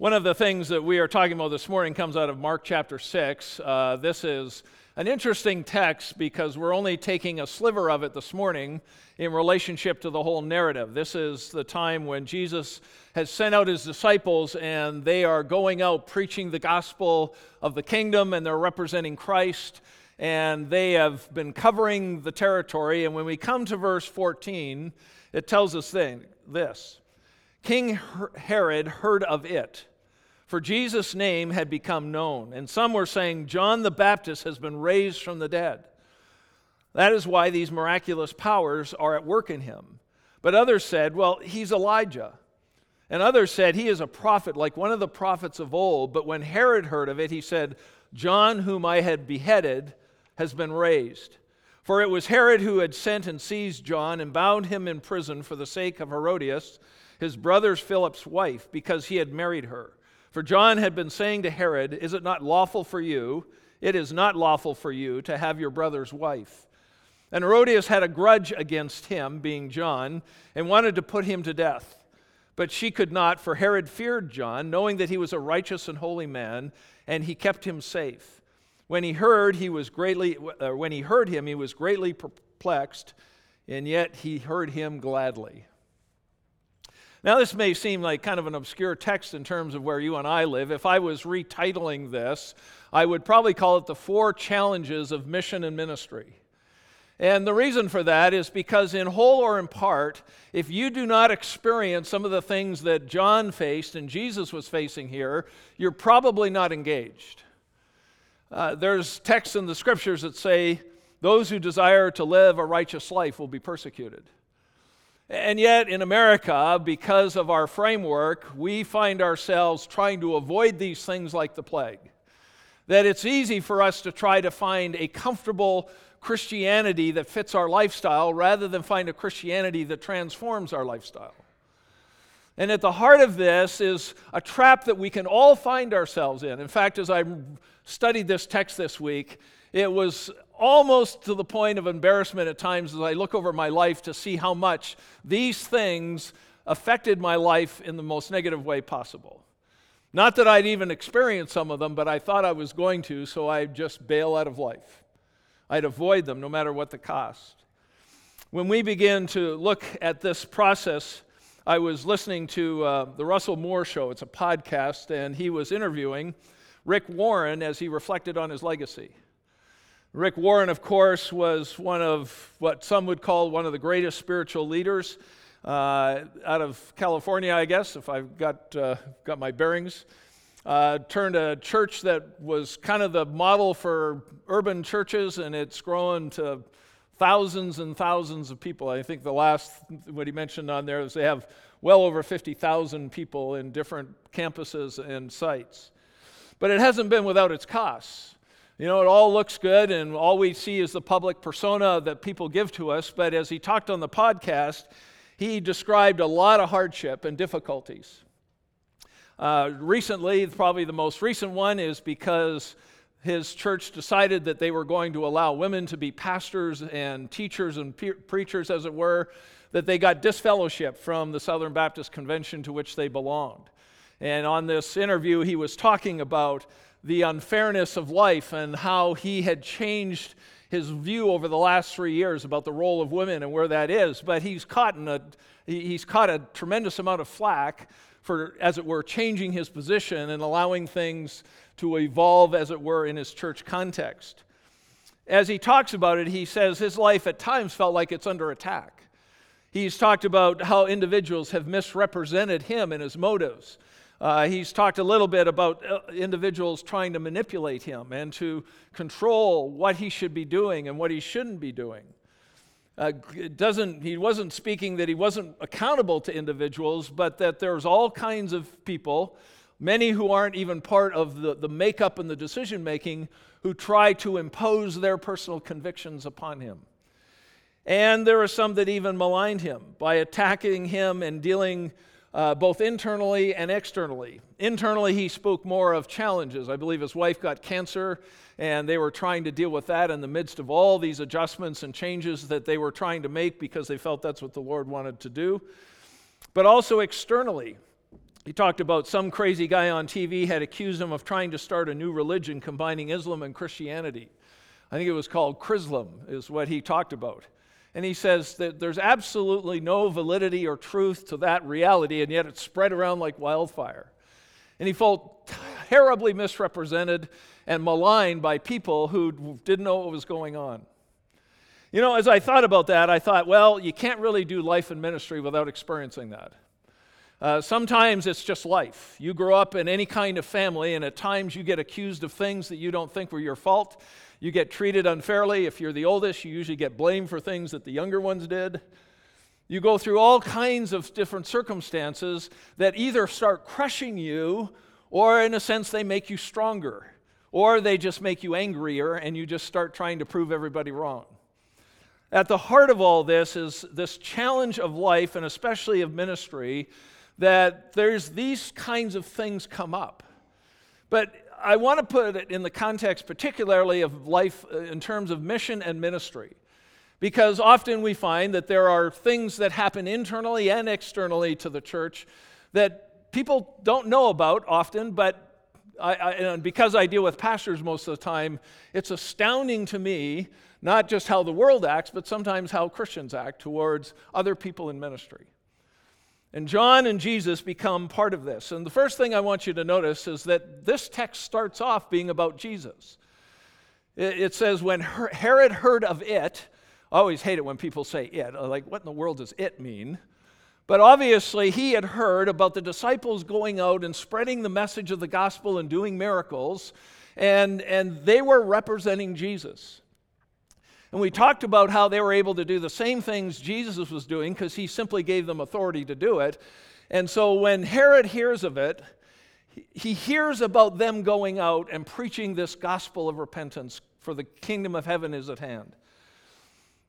One of the things that we are talking about this morning comes out of Mark chapter 6. Uh, this is an interesting text because we're only taking a sliver of it this morning in relationship to the whole narrative. This is the time when Jesus has sent out his disciples and they are going out preaching the gospel of the kingdom and they're representing Christ and they have been covering the territory. And when we come to verse 14, it tells us this King Herod heard of it for Jesus' name had become known. And some were saying, John the Baptist has been raised from the dead. That is why these miraculous powers are at work in him. But others said, Well, he's Elijah. And others said, He is a prophet, like one of the prophets of old. But when Herod heard of it, he said, John, whom I had beheaded, has been raised. For it was Herod who had sent and seized John and bound him in prison for the sake of Herodias, his brother Philip's wife, because he had married her. For John had been saying to Herod, Is it not lawful for you? It is not lawful for you to have your brother's wife. And Herodias had a grudge against him, being John, and wanted to put him to death. But she could not, for Herod feared John, knowing that he was a righteous and holy man, and he kept him safe. When he heard, he was greatly, uh, when he heard him, he was greatly perplexed, and yet he heard him gladly. Now, this may seem like kind of an obscure text in terms of where you and I live. If I was retitling this, I would probably call it the four challenges of mission and ministry. And the reason for that is because, in whole or in part, if you do not experience some of the things that John faced and Jesus was facing here, you're probably not engaged. Uh, there's texts in the scriptures that say, Those who desire to live a righteous life will be persecuted. And yet, in America, because of our framework, we find ourselves trying to avoid these things like the plague. That it's easy for us to try to find a comfortable Christianity that fits our lifestyle rather than find a Christianity that transforms our lifestyle. And at the heart of this is a trap that we can all find ourselves in. In fact, as I studied this text this week, it was almost to the point of embarrassment at times as I look over my life to see how much these things affected my life in the most negative way possible. Not that I'd even experienced some of them, but I thought I was going to, so I'd just bail out of life. I'd avoid them no matter what the cost. When we begin to look at this process, I was listening to uh, the Russell Moore Show. It's a podcast, and he was interviewing Rick Warren as he reflected on his legacy. Rick Warren, of course, was one of what some would call one of the greatest spiritual leaders uh, out of California, I guess, if I've got, uh, got my bearings. Uh, turned a church that was kind of the model for urban churches, and it's grown to thousands and thousands of people. I think the last, what he mentioned on there is they have well over 50,000 people in different campuses and sites. But it hasn't been without its costs. You know, it all looks good, and all we see is the public persona that people give to us. But as he talked on the podcast, he described a lot of hardship and difficulties. Uh, recently, probably the most recent one is because his church decided that they were going to allow women to be pastors and teachers and pe- preachers, as it were, that they got disfellowship from the Southern Baptist Convention to which they belonged. And on this interview, he was talking about the unfairness of life and how he had changed his view over the last three years about the role of women and where that is. But he's caught, in a, he's caught a tremendous amount of flack for, as it were, changing his position and allowing things to evolve, as it were, in his church context. As he talks about it, he says his life at times felt like it's under attack. He's talked about how individuals have misrepresented him and his motives uh, he's talked a little bit about uh, individuals trying to manipulate him and to control what he should be doing and what he shouldn't be doing. Uh, doesn't, he wasn't speaking that he wasn't accountable to individuals, but that there's all kinds of people, many who aren't even part of the, the makeup and the decision making, who try to impose their personal convictions upon him. And there are some that even maligned him by attacking him and dealing uh, both internally and externally. Internally, he spoke more of challenges. I believe his wife got cancer, and they were trying to deal with that in the midst of all these adjustments and changes that they were trying to make because they felt that's what the Lord wanted to do. But also externally, He talked about some crazy guy on TV had accused him of trying to start a new religion combining Islam and Christianity. I think it was called Chrislam, is what he talked about. And he says that there's absolutely no validity or truth to that reality, and yet it's spread around like wildfire. And he felt terribly misrepresented and maligned by people who didn't know what was going on. You know, as I thought about that, I thought, well, you can't really do life and ministry without experiencing that. Uh, sometimes it's just life. You grow up in any kind of family, and at times you get accused of things that you don't think were your fault. You get treated unfairly. If you're the oldest, you usually get blamed for things that the younger ones did. You go through all kinds of different circumstances that either start crushing you, or in a sense, they make you stronger, or they just make you angrier, and you just start trying to prove everybody wrong. At the heart of all this is this challenge of life, and especially of ministry, that there's these kinds of things come up. But I want to put it in the context, particularly of life uh, in terms of mission and ministry. Because often we find that there are things that happen internally and externally to the church that people don't know about often, but I, I, and because I deal with pastors most of the time, it's astounding to me not just how the world acts, but sometimes how Christians act towards other people in ministry. And John and Jesus become part of this. And the first thing I want you to notice is that this text starts off being about Jesus. It says, when Herod heard of it, I always hate it when people say it. Uh, like, what in the world does it mean? But obviously, he had heard about the disciples going out and spreading the message of the gospel and doing miracles, and, and they were representing Jesus. And we talked about how they were able to do the same things Jesus was doing because he simply gave them authority to do it. And so when Herod hears of it, he hears about them going out and preaching this gospel of repentance, for the kingdom of heaven is at hand.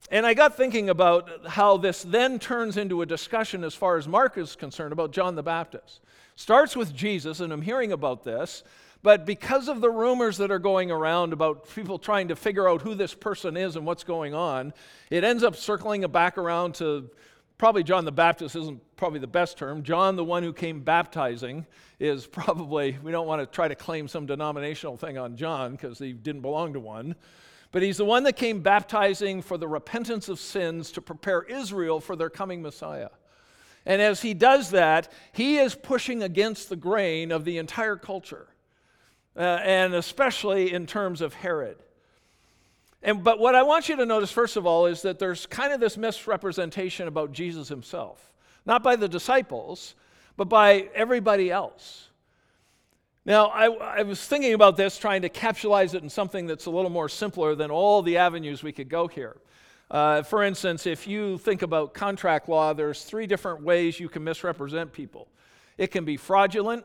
And I got thinking about how this then turns into a discussion as far as Mark is concerned about John the Baptist. Starts with Jesus, and I'm hearing about this, but because of the rumors that are going around about people trying to figure out who this person is and what's going on, it ends up circling back around to probably John the Baptist isn't probably the best term. John, the one who came baptizing, is probably, we don't want to try to claim some denominational thing on John because he didn't belong to one. But he's the one that came baptizing for the repentance of sins to prepare Israel for their coming Messiah. And as he does that, he is pushing against the grain of the entire culture uh, and especially in terms of Herod. And, but what I want you to notice, first of all, is that there's kind of this misrepresentation about Jesus himself, not by the disciples, but by everybody else. Now, I, I, was thinking about this, trying to capsulize it in something that's a little more simpler than all the avenues we could go here. Uh, for instance, if you think about contract law, there's three different ways you can misrepresent people. It can be fraudulent,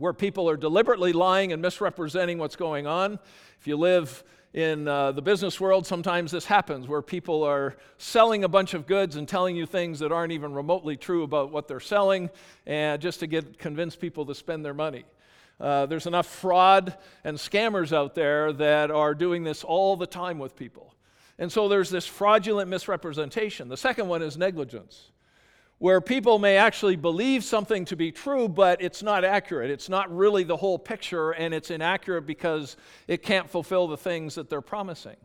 where people are deliberately lying and misrepresenting what's going on. If you live in uh, the business world, sometimes this happens where people are selling a bunch of goods and telling you things that aren't even remotely true about what they're selling, and just to get convince people to spend their money. Uh, there's enough fraud and scammers out there that are doing this all the time with people. And so there's this fraudulent misrepresentation. The second one is negligence where people may actually believe something to be true, but it's not accurate. It's not really the whole picture, and it's inaccurate because it can't fulfill the things that they're promising.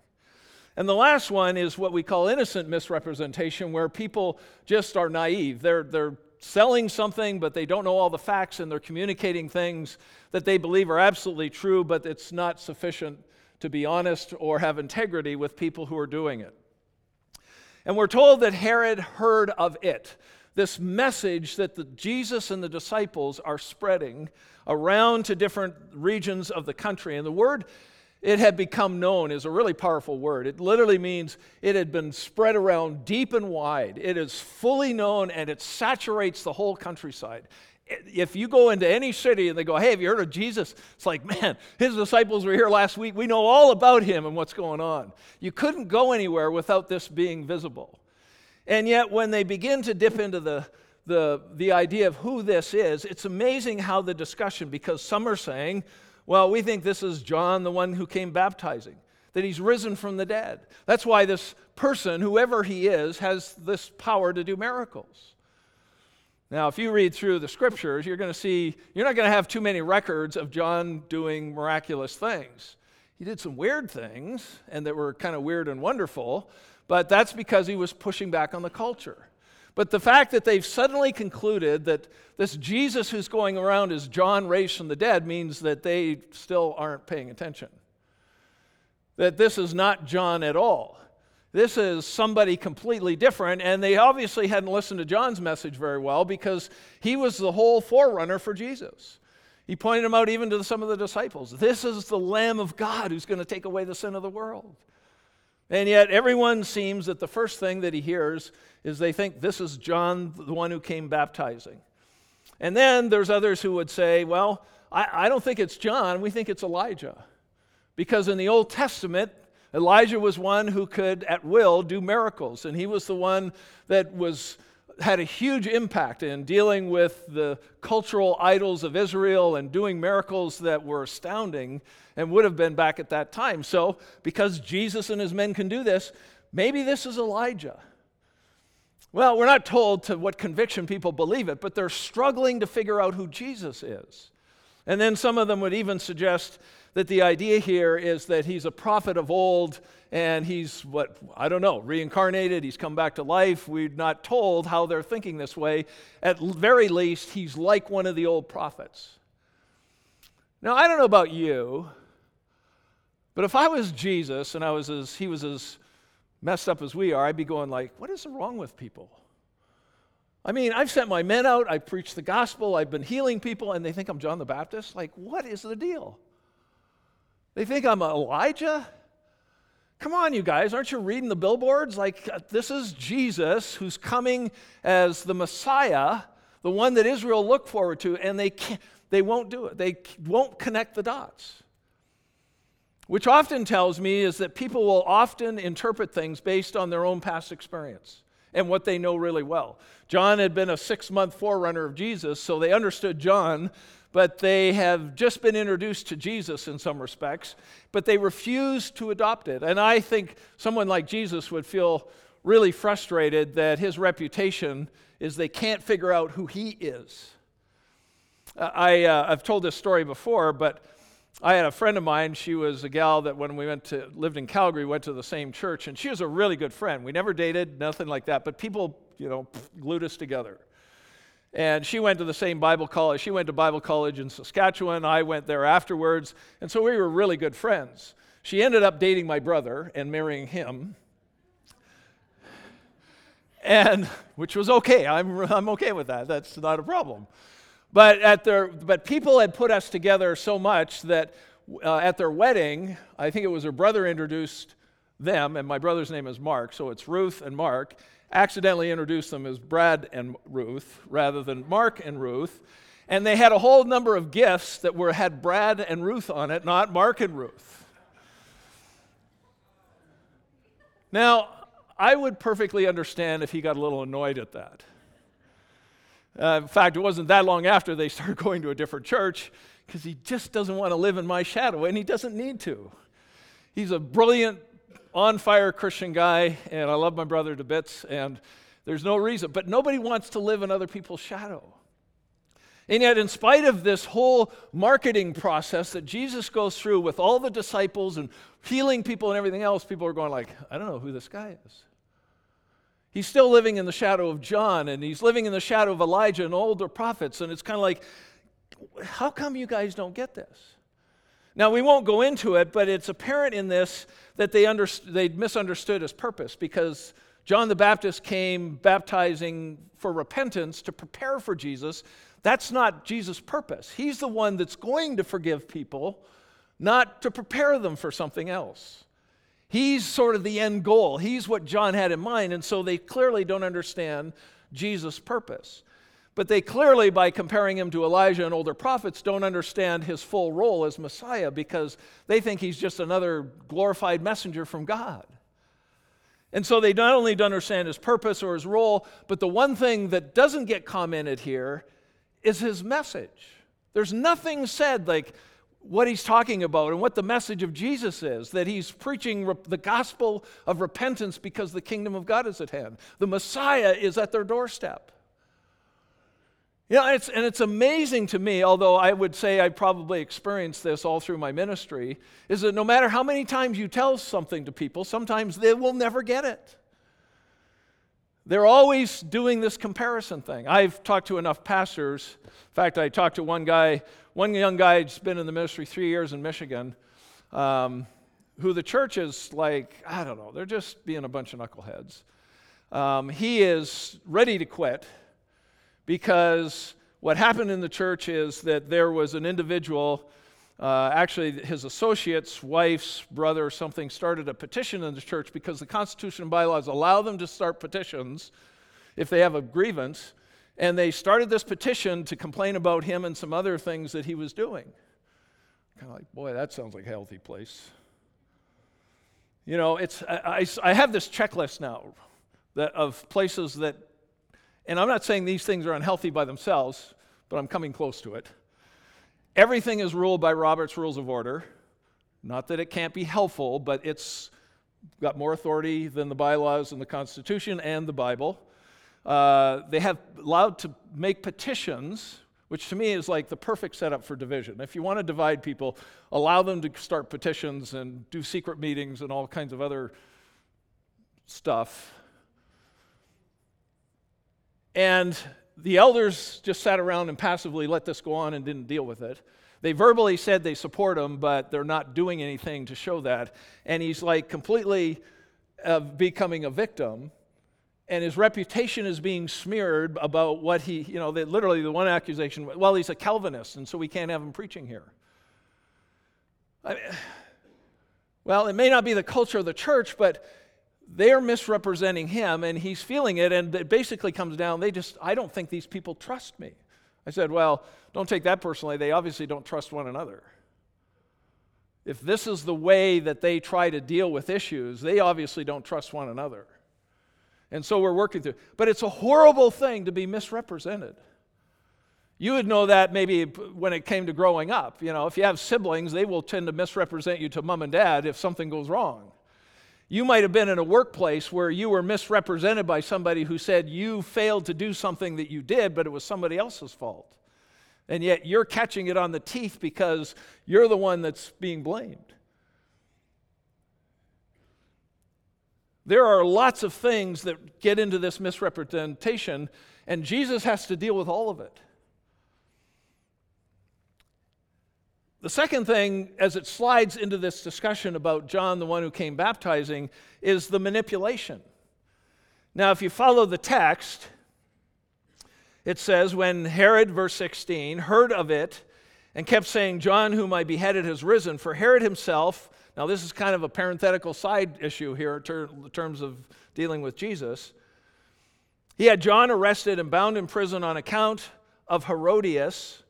And the last one is what we call innocent misrepresentation, where people just are naive. They're, they're selling something, but they don't know all the facts, and they're communicating things that they believe are absolutely true, but it's not sufficient to be honest or have integrity with people who are doing it. And we're told that Herod heard of it this message that the, Jesus and the disciples are spreading around to different regions of the country. And the word it had become known is a really powerful word. It literally means it had been spread around deep and wide. It is fully known and it saturates the whole countryside. If you go into any city and they go, Hey, have you heard of Jesus? It's like, Man, his disciples were here last week. We know all about him and what's going on. You couldn't go anywhere without this being visible. And yet, when they begin to dip into the, the, the idea of who this is, it's amazing how the discussion, because some are saying, well, we think this is John, the one who came baptizing, that he's risen from the dead. That's why this person, whoever he is, has this power to do miracles. Now, if you read through the scriptures, you're going to see, you're not going to have too many records of John doing miraculous things. He did some weird things, and that were kind of weird and wonderful, but that's because he was pushing back on the culture. But the fact that they've suddenly concluded that this Jesus who's going around is John raised from the dead means that they still aren't paying attention. That this is not John at all. This is somebody completely different, and they obviously hadn't listened to John's message very well because he was the whole forerunner for Jesus. He pointed him out even to some of the disciples. This is the Lamb of God who's going to take away the sin of the world. And yet, everyone seems that the first thing that he hears is they think this is John, the one who came baptizing. And then there's others who would say, well, I, I don't think it's John, we think it's Elijah. Because in the Old Testament, Elijah was one who could, at will, do miracles, and he was the one that was had a huge impact in dealing with the cultural idols of Israel and doing miracles that were astounding and would have been back at that time. So, because Jesus and his men can do this, maybe this is Elijah. Well, we're not told to what conviction people believe it, but they're struggling to figure out who Jesus is. And then some of them would even suggest that the idea here is that he's a prophet of old and he's what, I don't know, reincarnated, he's come back to life. We're not told how they're thinking this way. At very least, he's like one of the old prophets. Now, I don't know about you, but if I was Jesus and I was as, he was as messed up as we are, I'd be going like, what is wrong with people? I mean, I've sent my men out, I've preached the gospel, I've been healing people, and they think I'm John the Baptist. Like, what is the deal? They think I'm Elijah? Come on, you guys, aren't you reading the billboards? Like, uh, this is Jesus who's coming as the Messiah, the one that Israel looked forward to, and they, can't, they won't do it. They won't connect the dots. Which often tells me is that people will often interpret things based on their own past experience and what they know really well. John had been a six month forerunner of Jesus, so they understood John but they have just been introduced to Jesus in some respects, but they refuse to adopt it. And I think someone like Jesus would feel really frustrated that his reputation is they can't figure out who he is. I, uh, I've told this story before, but I had a friend of mine. She was a gal that when we went to lived in Calgary, went to the same church, and she was a really good friend. We never dated, nothing like that, but people, you know, glued us together. And she went to the same Bible college. She went to Bible college in Saskatchewan. I went there afterwards. And so we were really good friends. She ended up dating my brother and marrying him. And which was okay. I'm, I'm okay with that. That's not a problem. But, at their, but people had put us together so much that uh, at their wedding, I think it was her brother introduced them, and my brother's name is Mark, so it's Ruth and Mark accidentally introduced them as Brad and Ruth rather than Mark and Ruth. And they had a whole number of gifts that were, had Brad and Ruth on it, not Mark and Ruth. Now, I would perfectly understand if he got a little annoyed at that. Uh, in fact, it wasn't that long after they started going to a different church because he just doesn't want to live in my shadow, and he doesn't need to. He's a brilliant on fire Christian guy, and I love my brother to bits, and there's no reason. But nobody wants to live in other people's shadow. And yet, in spite of this whole marketing process that Jesus goes through with all the disciples and healing people and everything else, people are going like, I don't know who this guy is. He's still living in the shadow of John, and he's living in the shadow of Elijah and older prophets, and it's kind of like, how come you guys don't get this? Now, we won't go into it, but it's apparent in this that they, under, they misunderstood his purpose because John the Baptist came baptizing for repentance to prepare for Jesus. That's not Jesus' purpose. He's the one that's going to forgive people, not to prepare them for something else. He's sort of the end goal. He's what John had in mind, and so they clearly don't understand Jesus' purpose. But they clearly, by comparing him to Elijah and older prophets, don't understand his full role as Messiah because they think he's just another glorified messenger from God. And so they not only don't understand his purpose or his role, but the one thing that doesn't get commented here is his message. There's nothing said like what he's talking about and what the message of Jesus is that he's preaching the gospel of repentance because the kingdom of God is at hand. The Messiah is at their doorstep. You know, it's, and it's amazing to me, although I would say I probably experienced this all through my ministry, is that no matter how many times you tell something to people, sometimes they will never get it. They're always doing this comparison thing. I've talked to enough pastors. In fact, I talked to one guy, one young guy who's been in the ministry three years in Michigan, um, who the church is like, I don't know, they're just being a bunch of knuckleheads. Um, he is ready to quit because what happened in the church is that there was an individual, uh, actually his associate's wife's brother or something, started a petition in the church because the Constitution and bylaws allow them to start petitions if they have a grievance. And they started this petition to complain about him and some other things that he was doing. Kind of like, boy, that sounds like a healthy place. You know, it's, I, I, I have this checklist now that, of places that and I'm not saying these things are unhealthy by themselves, but I'm coming close to it. Everything is ruled by Robert's Rules of Order. Not that it can't be helpful, but it's got more authority than the bylaws and the Constitution and the Bible. Uh, they have allowed to make petitions, which to me is like the perfect setup for division. If you want to divide people, allow them to start petitions and do secret meetings and all kinds of other stuff. And the elders just sat around and passively let this go on and didn't deal with it. They verbally said they support him, but they're not doing anything to show that. And he's like completely uh, becoming a victim. And his reputation is being smeared about what he, you know, they, literally the one accusation, well, he's a Calvinist, and so we can't have him preaching here. I mean, well, it may not be the culture of the church, but they're misrepresenting him and he's feeling it and it basically comes down they just i don't think these people trust me. I said well don't take that personally. They obviously don't trust one another. If this is the way that they try to deal with issues they obviously don't trust one another. And so we're working through. But it's a horrible thing to be misrepresented. You would know that maybe when it came to growing up you know if you have siblings they will tend to misrepresent you to mom and dad if something goes wrong you might have been in a workplace where you were misrepresented by somebody who said you failed to do something that you did, but it was somebody else's fault. And yet you're catching it on the teeth because you're the one that's being blamed. There are lots of things that get into this misrepresentation, and Jesus has to deal with all of it. The second thing, as it slides into this discussion about John, the one who came baptizing, is the manipulation. Now, if you follow the text, it says, When Herod, verse 16, heard of it and kept saying, John, whom I beheaded, has risen, for Herod himself, now this is kind of a parenthetical side issue here in terms of dealing with Jesus. He had John arrested and bound in prison on account of Herodias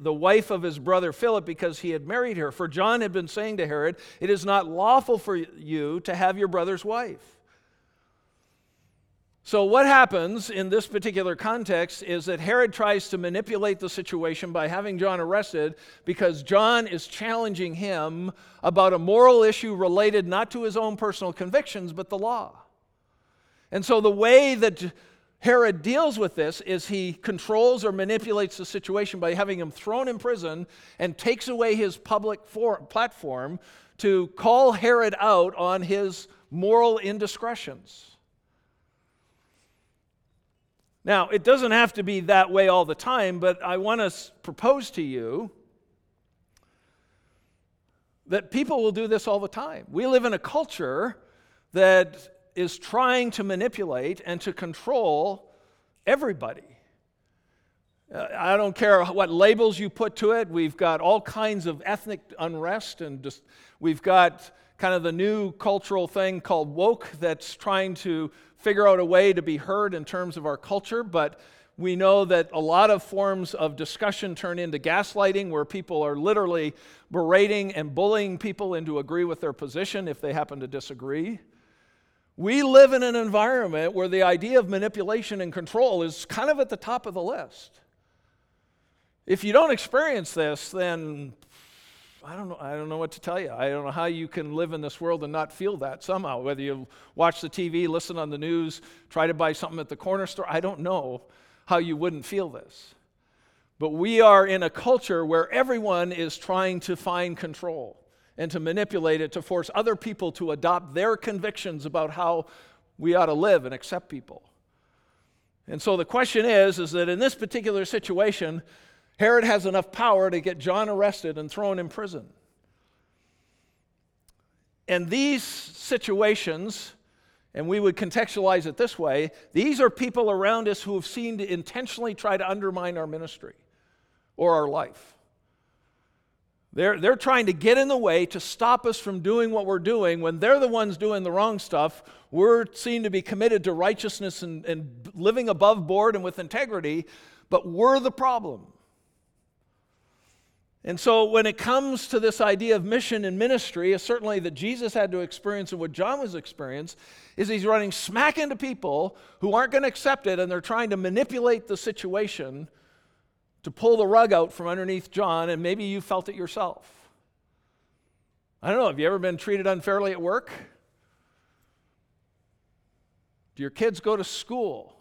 the wife of his brother Philip because he had married her. For John had been saying to Herod, It is not lawful for you to have your brother's wife. So, what happens in this particular context is that Herod tries to manipulate the situation by having John arrested because John is challenging him about a moral issue related not to his own personal convictions, but the law. And so, the way that Herod deals with this is he controls or manipulates the situation by having him thrown in prison and takes away his public for- platform to call Herod out on his moral indiscretions. Now, it doesn't have to be that way all the time, but I want to propose to you that people will do this all the time. We live in a culture that is trying to manipulate and to control everybody. Uh, I don't care what labels you put to it. We've got all kinds of ethnic unrest, and just, we've got kind of the new cultural thing called woke that's trying to figure out a way to be heard in terms of our culture. But we know that a lot of forms of discussion turn into gaslighting, where people are literally berating and bullying people into agree with their position if they happen to disagree. We live in an environment where the idea of manipulation and control is kind of at the top of the list. If you don't experience this, then I don't know, I don't know what to tell you. I don't know how you can live in this world and not feel that somehow. Whether you watch the TV, listen on the news, try to buy something at the corner store, I don't know how you wouldn't feel this. But we are in a culture where everyone is trying to find control and to manipulate it to force other people to adopt their convictions about how we ought to live and accept people. And so the question is is that in this particular situation, Herod has enough power to get John arrested and thrown in prison. And these situations, and we would contextualize it this way these are people around us who have seemed to intentionally try to undermine our ministry or our life. They're, they're trying to get in the way to stop us from doing what we're doing when they're the ones doing the wrong stuff. We're seen to be committed to righteousness and, and living above board and with integrity, but we're the problem. And so, when it comes to this idea of mission and ministry, certainly that Jesus had to experience and what John was experiencing, is he's running smack into people who aren't going to accept it and they're trying to manipulate the situation to pull the rug out from underneath John, and maybe you felt it yourself. I don't know, have you ever been treated unfairly at work? Do your kids go to school?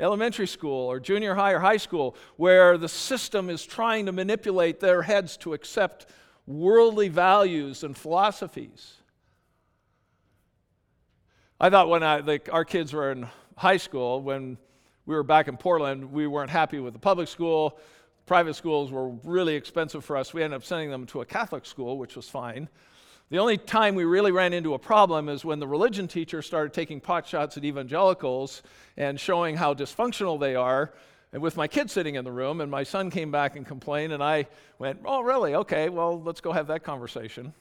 Elementary school or junior high or high school, where the system is trying to manipulate their heads to accept worldly values and philosophies. I thought when I, like, our kids were in high school, when we were back in Portland, we weren't happy with the public school. Private schools were really expensive for us. We ended up sending them to a Catholic school, which was fine. The only time we really ran into a problem is when the religion teacher started taking pot shots at evangelicals and showing how dysfunctional they are. And with my kid sitting in the room, and my son came back and complained, and I went, Oh, really? Okay, well, let's go have that conversation.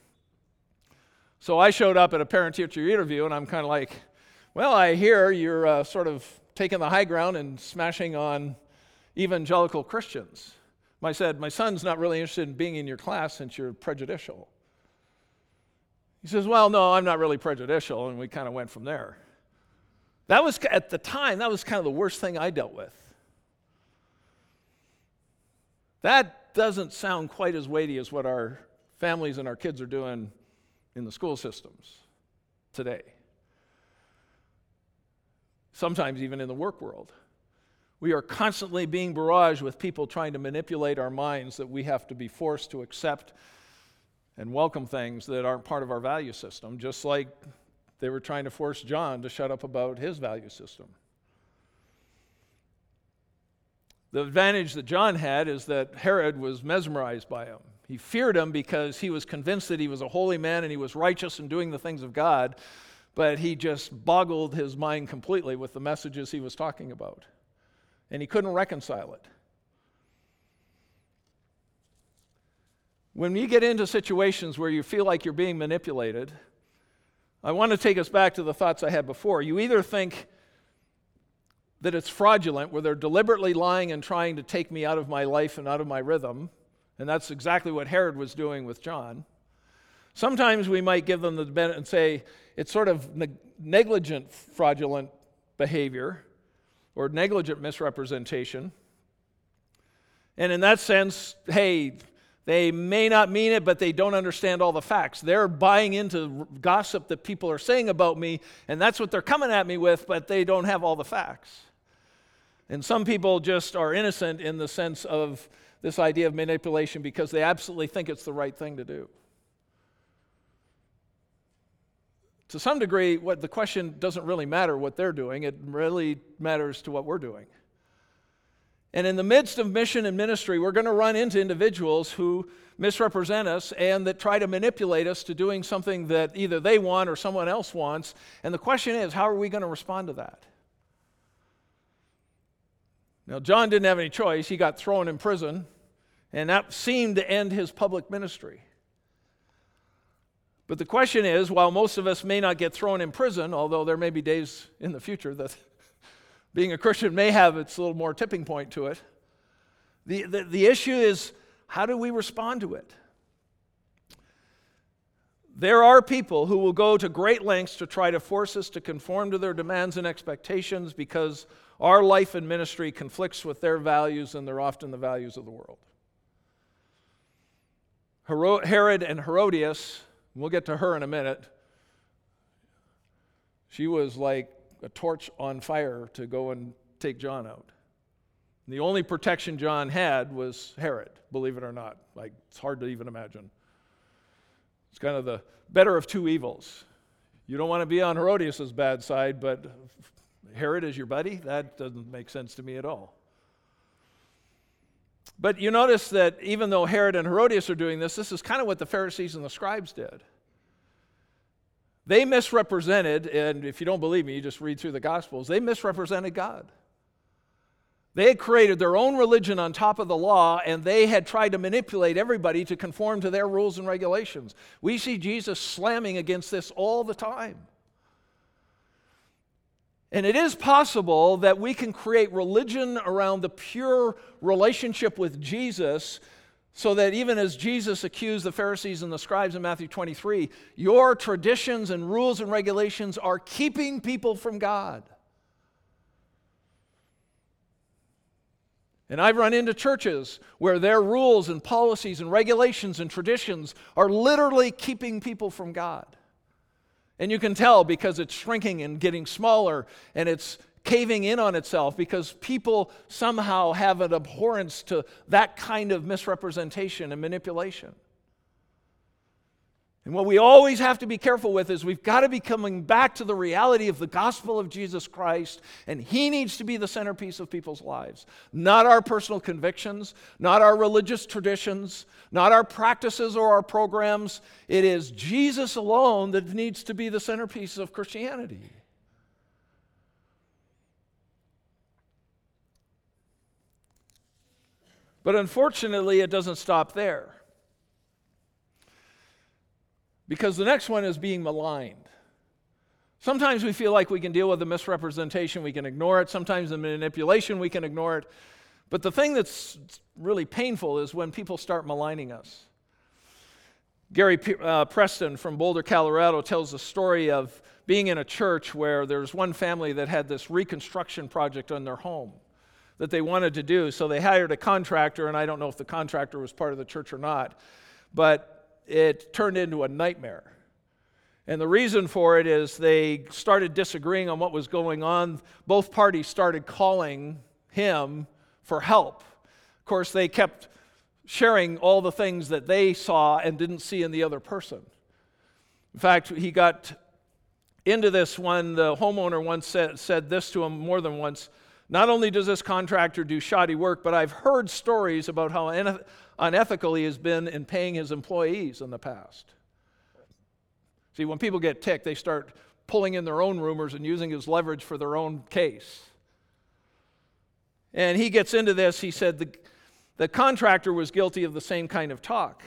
So I showed up at a parent teacher interview, and I'm kind of like, Well, I hear you're uh, sort of taking the high ground and smashing on evangelical Christians. I said, My son's not really interested in being in your class since you're prejudicial. He says, Well, no, I'm not really prejudicial. And we kind of went from there. That was, at the time, that was kind of the worst thing I dealt with. That doesn't sound quite as weighty as what our families and our kids are doing in the school systems today sometimes even in the work world. We are constantly being barraged with people trying to manipulate our minds that we have to be forced to accept and welcome things that aren't part of our value system, just like they were trying to force John to shut up about his value system. The advantage that John had is that Herod was mesmerized by him. He feared him because he was convinced that he was a holy man and he was righteous and doing the things of God but he just boggled his mind completely with the messages he was talking about. And he couldn't reconcile it. When you get into situations where you feel like you're being manipulated, I want to take us back to the thoughts I had before. You either think that it's fraudulent, where they're deliberately lying and trying to take me out of my life and out of my rhythm, and that's exactly what Herod was doing with John. Sometimes we might give them the benefit and say, it's sort of ne- negligent fraudulent behavior or negligent misrepresentation. And in that sense, hey, they may not mean it, but they don't understand all the facts. They're buying into gossip that people are saying about me, and that's what they're coming at me with, but they don't have all the facts. And some people just are innocent in the sense of this idea of manipulation because they absolutely think it's the right thing to do. To some degree, what the question doesn't really matter what they're doing, it really matters to what we're doing. And in the midst of mission and ministry, we're going to run into individuals who misrepresent us and that try to manipulate us to doing something that either they want or someone else wants. And the question is, how are we going to respond to that? Now, John didn't have any choice. He got thrown in prison, and that seemed to end his public ministry. But the question is while most of us may not get thrown in prison, although there may be days in the future that being a Christian may have its little more tipping point to it, the, the, the issue is how do we respond to it? There are people who will go to great lengths to try to force us to conform to their demands and expectations because our life and ministry conflicts with their values and they're often the values of the world. Herod and Herodias We'll get to her in a minute. She was like a torch on fire to go and take John out. The only protection John had was Herod, believe it or not. Like, it's hard to even imagine. It's kind of the better of two evils. You don't want to be on Herodias' bad side, but Herod is your buddy? That doesn't make sense to me at all. But you notice that even though Herod and Herodias are doing this, this is kind of what the Pharisees and the scribes did. They misrepresented, and if you don't believe me, you just read through the Gospels, they misrepresented God. They had created their own religion on top of the law, and they had tried to manipulate everybody to conform to their rules and regulations. We see Jesus slamming against this all the time. And it is possible that we can create religion around the pure relationship with Jesus so that even as Jesus accused the Pharisees and the scribes in Matthew 23, your traditions and rules and regulations are keeping people from God. And I've run into churches where their rules and policies and regulations and traditions are literally keeping people from God. And you can tell because it's shrinking and getting smaller and it's caving in on itself because people somehow have an abhorrence to that kind of misrepresentation and manipulation. And what we always have to be careful with is we've got to be coming back to the reality of the gospel of Jesus Christ, and He needs to be the centerpiece of people's lives. Not our personal convictions, not our religious traditions, not our practices or our programs. It is Jesus alone that needs to be the centerpiece of Christianity. But unfortunately, it doesn't stop there. Because the next one is being maligned. Sometimes we feel like we can deal with the misrepresentation, we can ignore it. Sometimes the manipulation, we can ignore it. But the thing that's really painful is when people start maligning us. Gary uh, Preston from Boulder, Colorado tells a story of being in a church where there's one family that had this reconstruction project on their home that they wanted to do. So they hired a contractor, and I don't know if the contractor was part of the church or not. But it turned into a nightmare. And the reason for it is they started disagreeing on what was going on. Both parties started calling him for help. Of course, they kept sharing all the things that they saw and didn't see in the other person. In fact, he got into this when the homeowner once said, said this to him more than once. Not only does this contractor do shoddy work, but I've heard stories about how unethical he has been in paying his employees in the past. See, when people get ticked, they start pulling in their own rumors and using his leverage for their own case. And he gets into this. He said the, the contractor was guilty of the same kind of talk.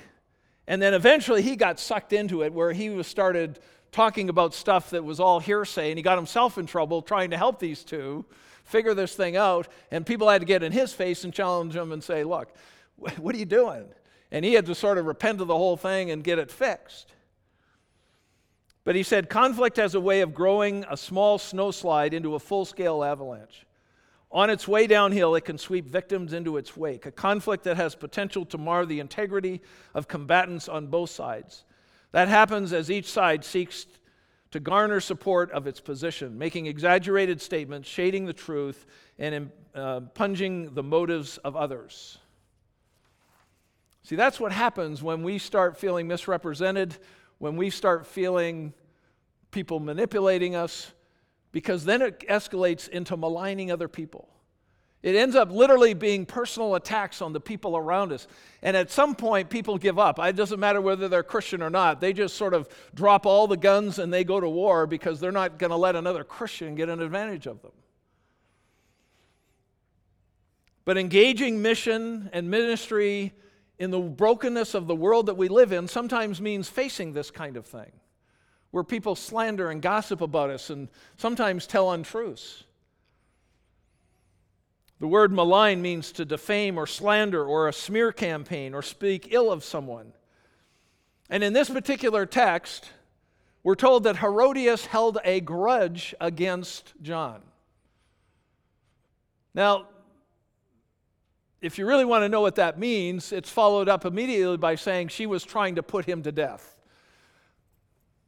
And then eventually he got sucked into it where he was started talking about stuff that was all hearsay, and he got himself in trouble trying to help these two figure this thing out. And people had to get in his face and challenge him and say, Look, what are you doing? And he had to sort of repent of the whole thing and get it fixed. But he said conflict has a way of growing a small snowslide into a full scale avalanche. On its way downhill, it can sweep victims into its wake, a conflict that has potential to mar the integrity of combatants on both sides. That happens as each side seeks to garner support of its position, making exaggerated statements, shading the truth, and uh, impugning the motives of others. See, that's what happens when we start feeling misrepresented, when we start feeling people manipulating us, because then it escalates into maligning other people. It ends up literally being personal attacks on the people around us. And at some point, people give up. It doesn't matter whether they're Christian or not. They just sort of drop all the guns and they go to war because they're not going to let another Christian get an advantage of them. But engaging mission and ministry in the brokenness of the world that we live in sometimes means facing this kind of thing, where people slander and gossip about us and sometimes tell untruths. The word malign means to defame or slander or a smear campaign or speak ill of someone. And in this particular text, we're told that Herodias held a grudge against John. Now, if you really want to know what that means, it's followed up immediately by saying she was trying to put him to death.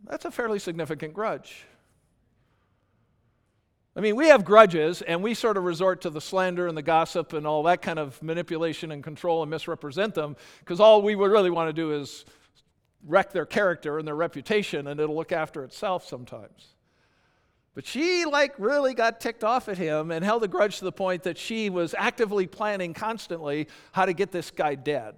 That's a fairly significant grudge. I mean, we have grudges and we sort of resort to the slander and the gossip and all that kind of manipulation and control and misrepresent them because all we would really want to do is wreck their character and their reputation and it'll look after itself sometimes. But she, like, really got ticked off at him and held a grudge to the point that she was actively planning constantly how to get this guy dead.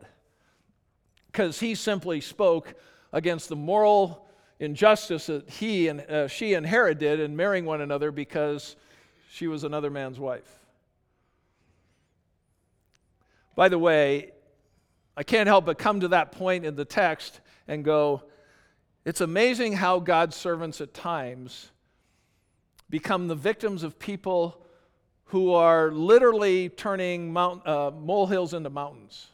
Because he simply spoke against the moral injustice that he and uh, she and Herod did in marrying one another because she was another man's wife. By the way, I can't help but come to that point in the text and go, it's amazing how God's servants at times become the victims of people who are literally turning mount, uh, molehills into mountains.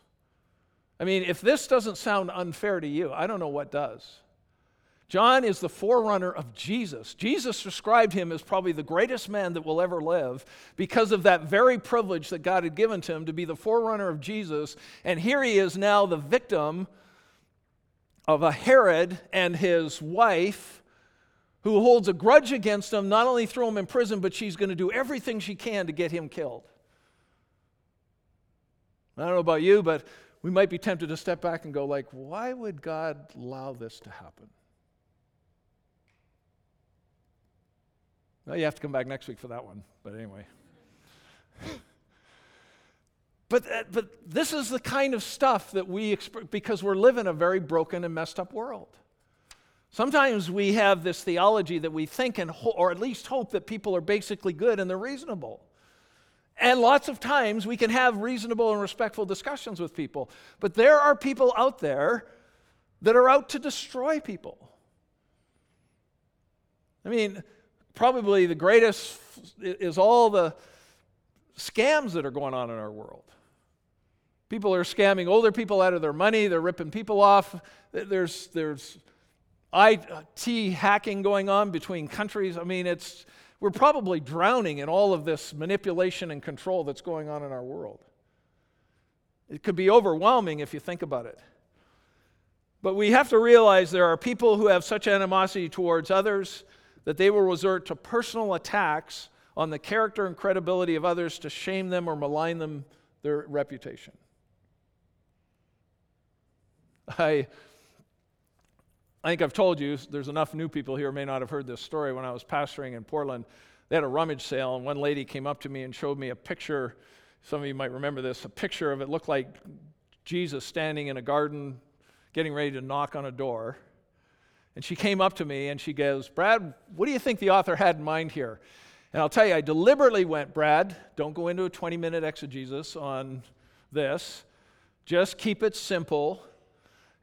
I mean, if this doesn't sound unfair to you, I don't know what does. John is the forerunner of Jesus. Jesus described him as probably the greatest man that will ever live because of that very privilege that God had given to him to be the forerunner of Jesus. And here he is now the victim of a Herod and his wife who holds a grudge against him, not only throw him in prison, but she's going to do everything she can to get him killed. I don't know about you, but we might be tempted to step back and go like, why would God allow this to happen? Well, you have to come back next week for that one, but anyway. but, uh, but this is the kind of stuff that we, exp- because we're living a very broken and messed up world. Sometimes we have this theology that we think and ho- or at least hope that people are basically good and they're reasonable. And lots of times we can have reasonable and respectful discussions with people. But there are people out there that are out to destroy people. I mean, probably the greatest is all the scams that are going on in our world. People are scamming older people out of their money, they're ripping people off. There's, there's IT hacking going on between countries. I mean, it's, we're probably drowning in all of this manipulation and control that's going on in our world. It could be overwhelming if you think about it. But we have to realize there are people who have such animosity towards others that they will resort to personal attacks on the character and credibility of others to shame them or malign them their reputation. I, I think I've told you, there's enough new people here may not have heard this story. When I was pastoring in Portland, they had a rummage sale, and one lady came up to me and showed me a picture. Some of you might remember this a picture of it looked like Jesus standing in a garden, getting ready to knock on a door. And she came up to me and she goes, Brad, what do you think the author had in mind here? And I'll tell you, I deliberately went, Brad, don't go into a 20 minute exegesis on this. Just keep it simple.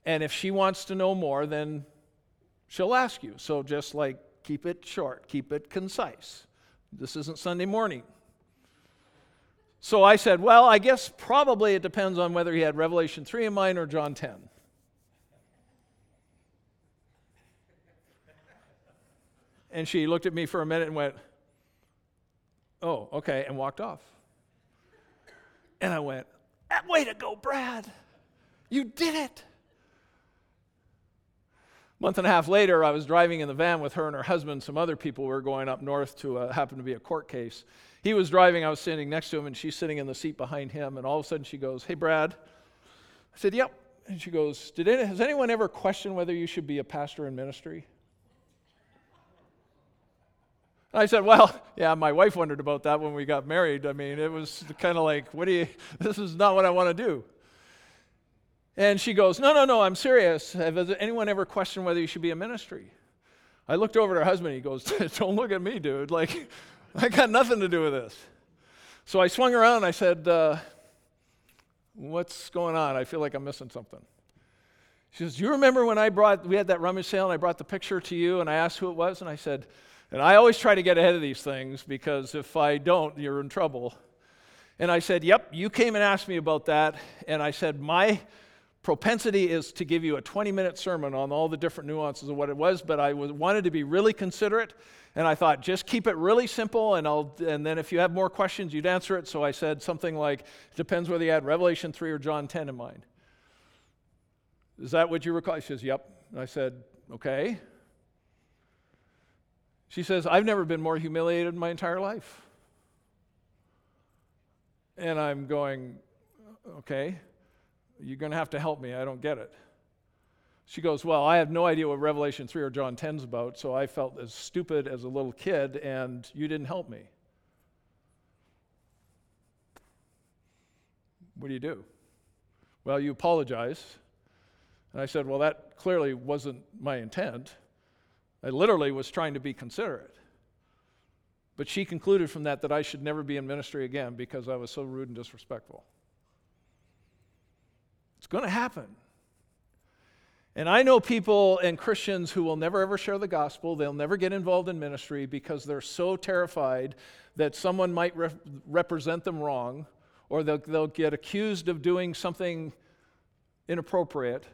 And if she wants to know more, then she'll ask you. So just like keep it short, keep it concise. This isn't Sunday morning. So I said, well, I guess probably it depends on whether he had Revelation 3 in mind or John 10. And she looked at me for a minute and went, Oh, okay, and walked off. And I went, Way to go, Brad. You did it. A month and a half later, I was driving in the van with her and her husband. Some other people were going up north to uh, happen to be a court case. He was driving, I was standing next to him, and she's sitting in the seat behind him. And all of a sudden, she goes, Hey, Brad. I said, Yep. And she goes, Did any, Has anyone ever questioned whether you should be a pastor in ministry? I said, Well, yeah, my wife wondered about that when we got married. I mean, it was kind of like, What do you, this is not what I want to do. And she goes, No, no, no, I'm serious. Has anyone ever questioned whether you should be a ministry? I looked over at her husband. He goes, Don't look at me, dude. Like, I got nothing to do with this. So I swung around and I said, uh, What's going on? I feel like I'm missing something. She says, you remember when I brought, we had that rummage sale and I brought the picture to you and I asked who it was? And I said, and I always try to get ahead of these things because if I don't, you're in trouble. And I said, Yep, you came and asked me about that. And I said, My propensity is to give you a 20 minute sermon on all the different nuances of what it was, but I was, wanted to be really considerate. And I thought, just keep it really simple, and, I'll, and then if you have more questions, you'd answer it. So I said something like, depends whether you had Revelation 3 or John 10 in mind. Is that what you recall? She says, Yep. And I said, Okay. She says, I've never been more humiliated in my entire life. And I'm going, okay, you're going to have to help me. I don't get it. She goes, Well, I have no idea what Revelation 3 or John 10 is about, so I felt as stupid as a little kid, and you didn't help me. What do you do? Well, you apologize. And I said, Well, that clearly wasn't my intent. I literally was trying to be considerate. But she concluded from that that I should never be in ministry again because I was so rude and disrespectful. It's going to happen. And I know people and Christians who will never ever share the gospel. They'll never get involved in ministry because they're so terrified that someone might re- represent them wrong or they'll, they'll get accused of doing something inappropriate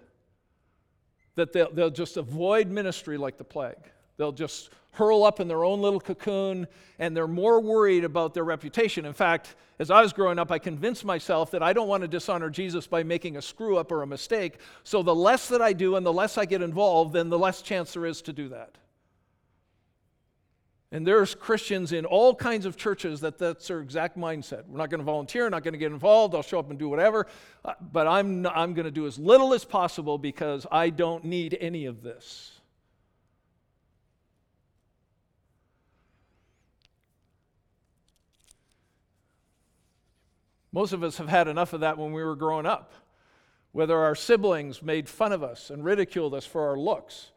that they'll, they'll just avoid ministry like the plague. They'll just hurl up in their own little cocoon and they're more worried about their reputation. In fact, as I was growing up, I convinced myself that I don't want to dishonor Jesus by making a screw up or a mistake. So the less that I do and the less I get involved, then the less chance there is to do that. And there's Christians in all kinds of churches that that's their exact mindset. We're not going to volunteer, not going to get involved, I'll show up and do whatever, uh, but I'm, I'm going to do as little as possible because I don't need any of this. Most of us have had enough of that when we were growing up. Whether our siblings made fun of us and ridiculed us for our looks,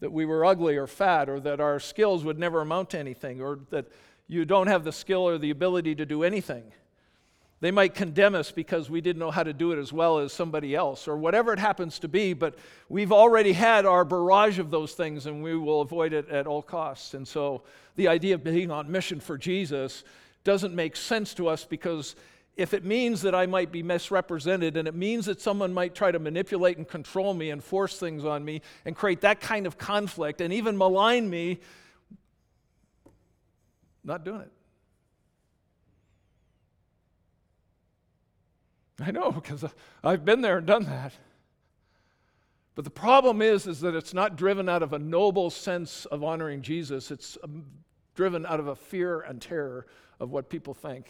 that we were ugly or fat, or that our skills would never amount to anything, or that you don't have the skill or the ability to do anything. They might condemn us because we didn't know how to do it as well as somebody else, or whatever it happens to be, but we've already had our barrage of those things and we will avoid it at all costs. And so the idea of being on mission for Jesus doesn't make sense to us because if it means that I might be misrepresented and it means that someone might try to manipulate and control me and force things on me and create that kind of conflict and even malign me, not doing it. I know because I've been there and done that. But the problem is is that it's not driven out of a noble sense of honoring Jesus. It's um, driven out of a fear and terror of what people think.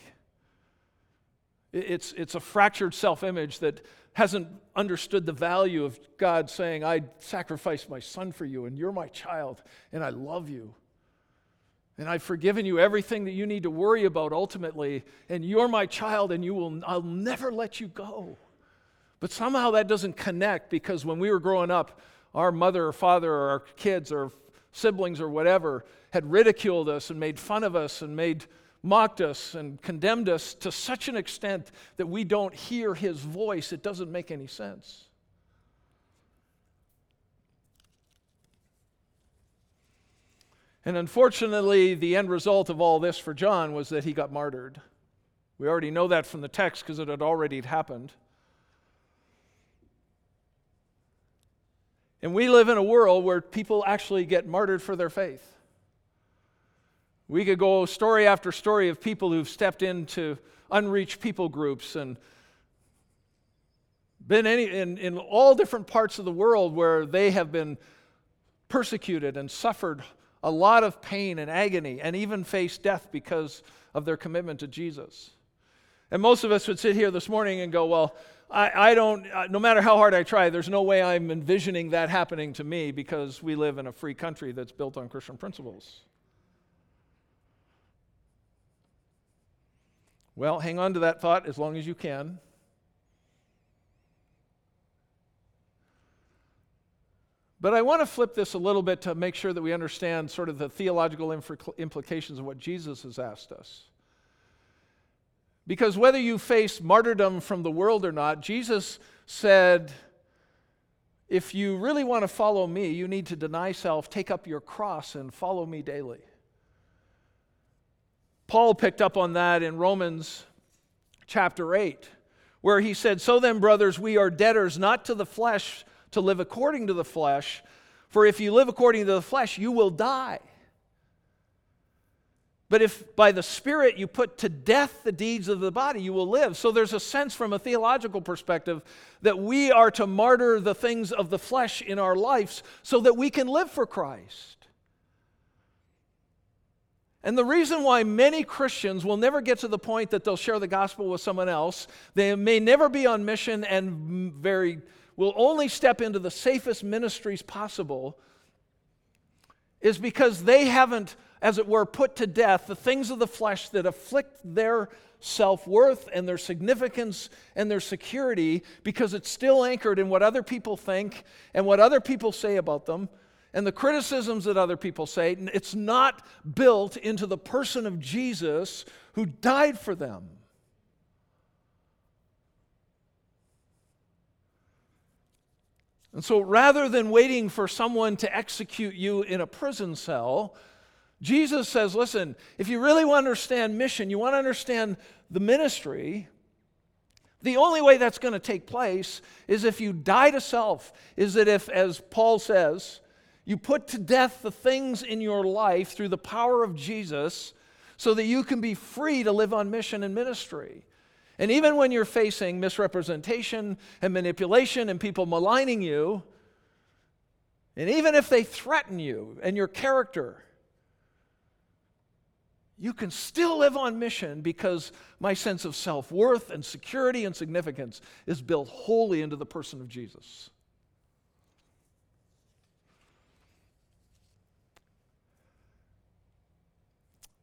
It's, it's a fractured self image that hasn't understood the value of God saying, I sacrificed my son for you, and you're my child, and I love you. And I've forgiven you everything that you need to worry about ultimately, and you're my child, and you will, I'll never let you go. But somehow that doesn't connect because when we were growing up, our mother or father or our kids or siblings or whatever had ridiculed us and made fun of us and made mocked us and condemned us to such an extent that we don't hear his voice, it doesn't make any sense. And unfortunately, the end result of all this for John was that he got martyred. We already know that from the text because it had already happened. And we live in a world where people actually get martyred for their faith. We could go story after story of people who've stepped into unreached people groups and been any, in, in all different parts of the world where they have been persecuted and suffered a lot of pain and agony and even faced death because of their commitment to Jesus. And most of us would sit here this morning and go, Well, I, I don't, uh, no matter how hard I try, there's no way I'm envisioning that happening to me because we live in a free country that's built on Christian principles. Well, hang on to that thought as long as you can. But I want to flip this a little bit to make sure that we understand sort of the theological implications of what Jesus has asked us. Because whether you face martyrdom from the world or not, Jesus said, if you really want to follow me, you need to deny self, take up your cross, and follow me daily. Paul picked up on that in Romans chapter 8, where he said, So then, brothers, we are debtors not to the flesh to live according to the flesh, for if you live according to the flesh, you will die. But if by the Spirit you put to death the deeds of the body, you will live. So there's a sense from a theological perspective that we are to martyr the things of the flesh in our lives so that we can live for Christ. And the reason why many Christians will never get to the point that they'll share the gospel with someone else, they may never be on mission and very will only step into the safest ministries possible, is because they haven't, as it were, put to death the things of the flesh that afflict their self worth and their significance and their security because it's still anchored in what other people think and what other people say about them and the criticisms that other people say. It's not built into the person of Jesus who died for them. And so rather than waiting for someone to execute you in a prison cell, Jesus says, listen, if you really want to understand mission, you want to understand the ministry, the only way that's going to take place is if you die to self, is that if, as Paul says, you put to death the things in your life through the power of Jesus so that you can be free to live on mission and ministry. And even when you're facing misrepresentation and manipulation and people maligning you, and even if they threaten you and your character, you can still live on mission because my sense of self worth and security and significance is built wholly into the person of Jesus.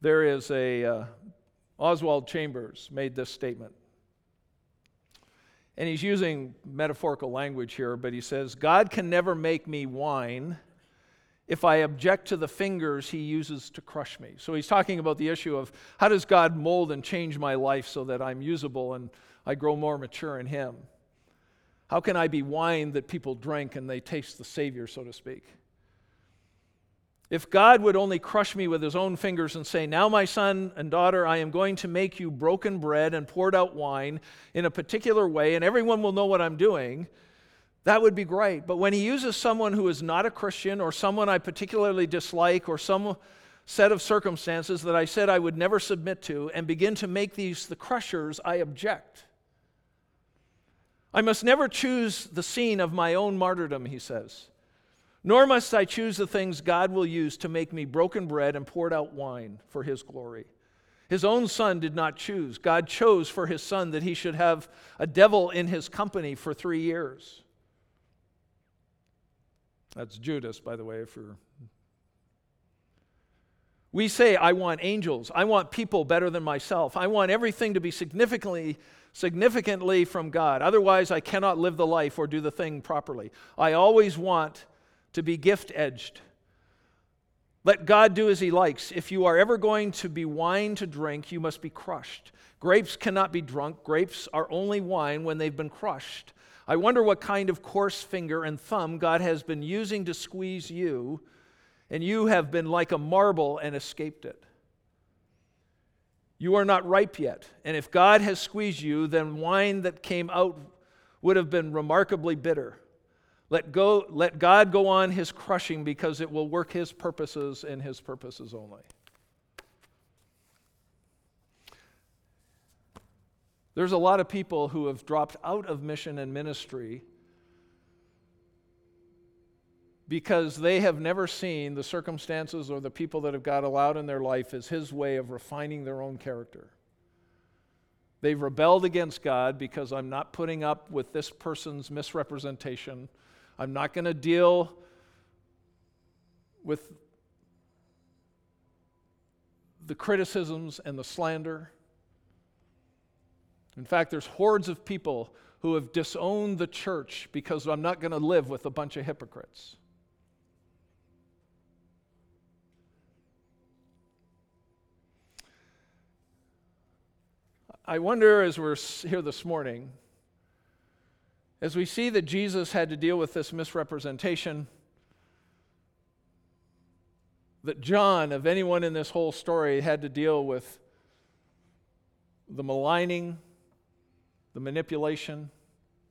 There is a, uh, Oswald Chambers made this statement. And he's using metaphorical language here, but he says, God can never make me wine if I object to the fingers he uses to crush me. So he's talking about the issue of how does God mold and change my life so that I'm usable and I grow more mature in him? How can I be wine that people drink and they taste the Savior, so to speak? If God would only crush me with his own fingers and say, Now, my son and daughter, I am going to make you broken bread and poured out wine in a particular way, and everyone will know what I'm doing, that would be great. But when he uses someone who is not a Christian or someone I particularly dislike or some set of circumstances that I said I would never submit to and begin to make these the crushers, I object. I must never choose the scene of my own martyrdom, he says. Nor must I choose the things God will use to make me broken bread and poured out wine for his glory. His own son did not choose. God chose for his son that he should have a devil in his company for three years. That's Judas, by the way, if you're. We say, I want angels. I want people better than myself. I want everything to be significantly, significantly from God. Otherwise, I cannot live the life or do the thing properly. I always want to be gift edged. Let God do as He likes. If you are ever going to be wine to drink, you must be crushed. Grapes cannot be drunk. Grapes are only wine when they've been crushed. I wonder what kind of coarse finger and thumb God has been using to squeeze you, and you have been like a marble and escaped it. You are not ripe yet, and if God has squeezed you, then wine that came out would have been remarkably bitter. Let, go, let God go on his crushing because it will work his purposes and his purposes only. There's a lot of people who have dropped out of mission and ministry because they have never seen the circumstances or the people that have God allowed in their life as His way of refining their own character. They've rebelled against God because I'm not putting up with this person's misrepresentation I'm not going to deal with the criticisms and the slander. In fact, there's hordes of people who have disowned the church because I'm not going to live with a bunch of hypocrites. I wonder as we're here this morning as we see that Jesus had to deal with this misrepresentation, that John, of anyone in this whole story, had to deal with the maligning, the manipulation,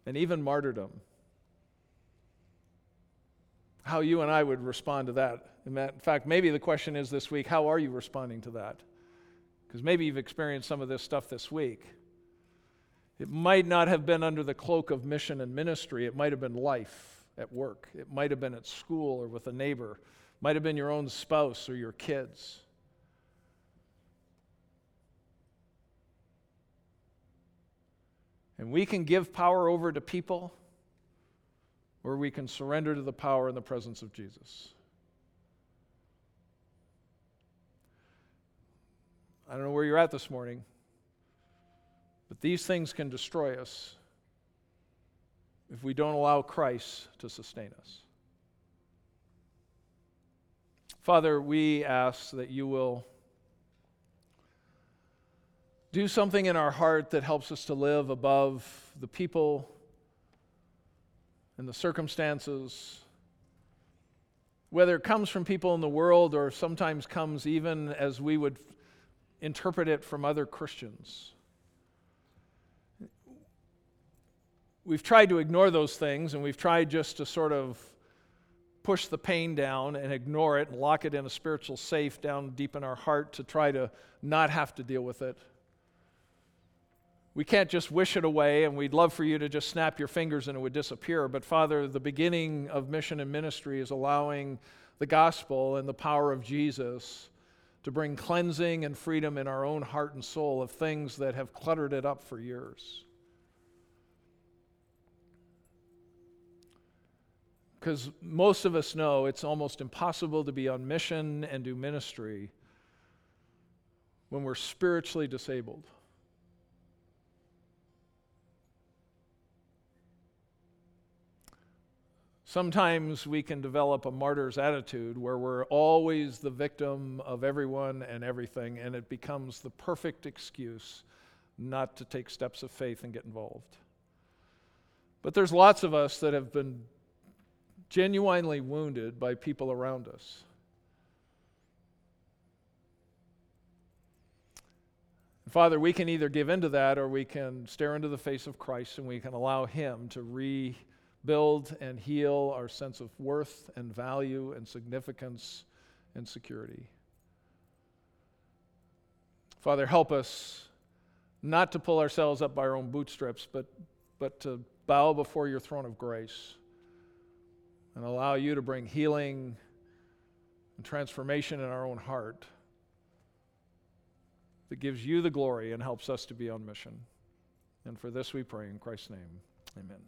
and even martyrdom. How you and I would respond to that. In fact, maybe the question is this week how are you responding to that? Because maybe you've experienced some of this stuff this week. It might not have been under the cloak of mission and ministry, it might have been life at work, it might have been at school or with a neighbor, it might have been your own spouse or your kids. And we can give power over to people, or we can surrender to the power in the presence of Jesus. I don't know where you're at this morning but these things can destroy us if we don't allow Christ to sustain us. Father, we ask that you will do something in our heart that helps us to live above the people and the circumstances, whether it comes from people in the world or sometimes comes even as we would interpret it from other Christians. We've tried to ignore those things and we've tried just to sort of push the pain down and ignore it and lock it in a spiritual safe down deep in our heart to try to not have to deal with it. We can't just wish it away, and we'd love for you to just snap your fingers and it would disappear. But, Father, the beginning of mission and ministry is allowing the gospel and the power of Jesus to bring cleansing and freedom in our own heart and soul of things that have cluttered it up for years. Because most of us know it's almost impossible to be on mission and do ministry when we're spiritually disabled. Sometimes we can develop a martyr's attitude where we're always the victim of everyone and everything, and it becomes the perfect excuse not to take steps of faith and get involved. But there's lots of us that have been genuinely wounded by people around us. Father, we can either give into that or we can stare into the face of Christ and we can allow Him to rebuild and heal our sense of worth and value and significance and security. Father, help us not to pull ourselves up by our own bootstraps, but, but to bow before your throne of grace and allow you to bring healing and transformation in our own heart that gives you the glory and helps us to be on mission. And for this we pray in Christ's name. Amen.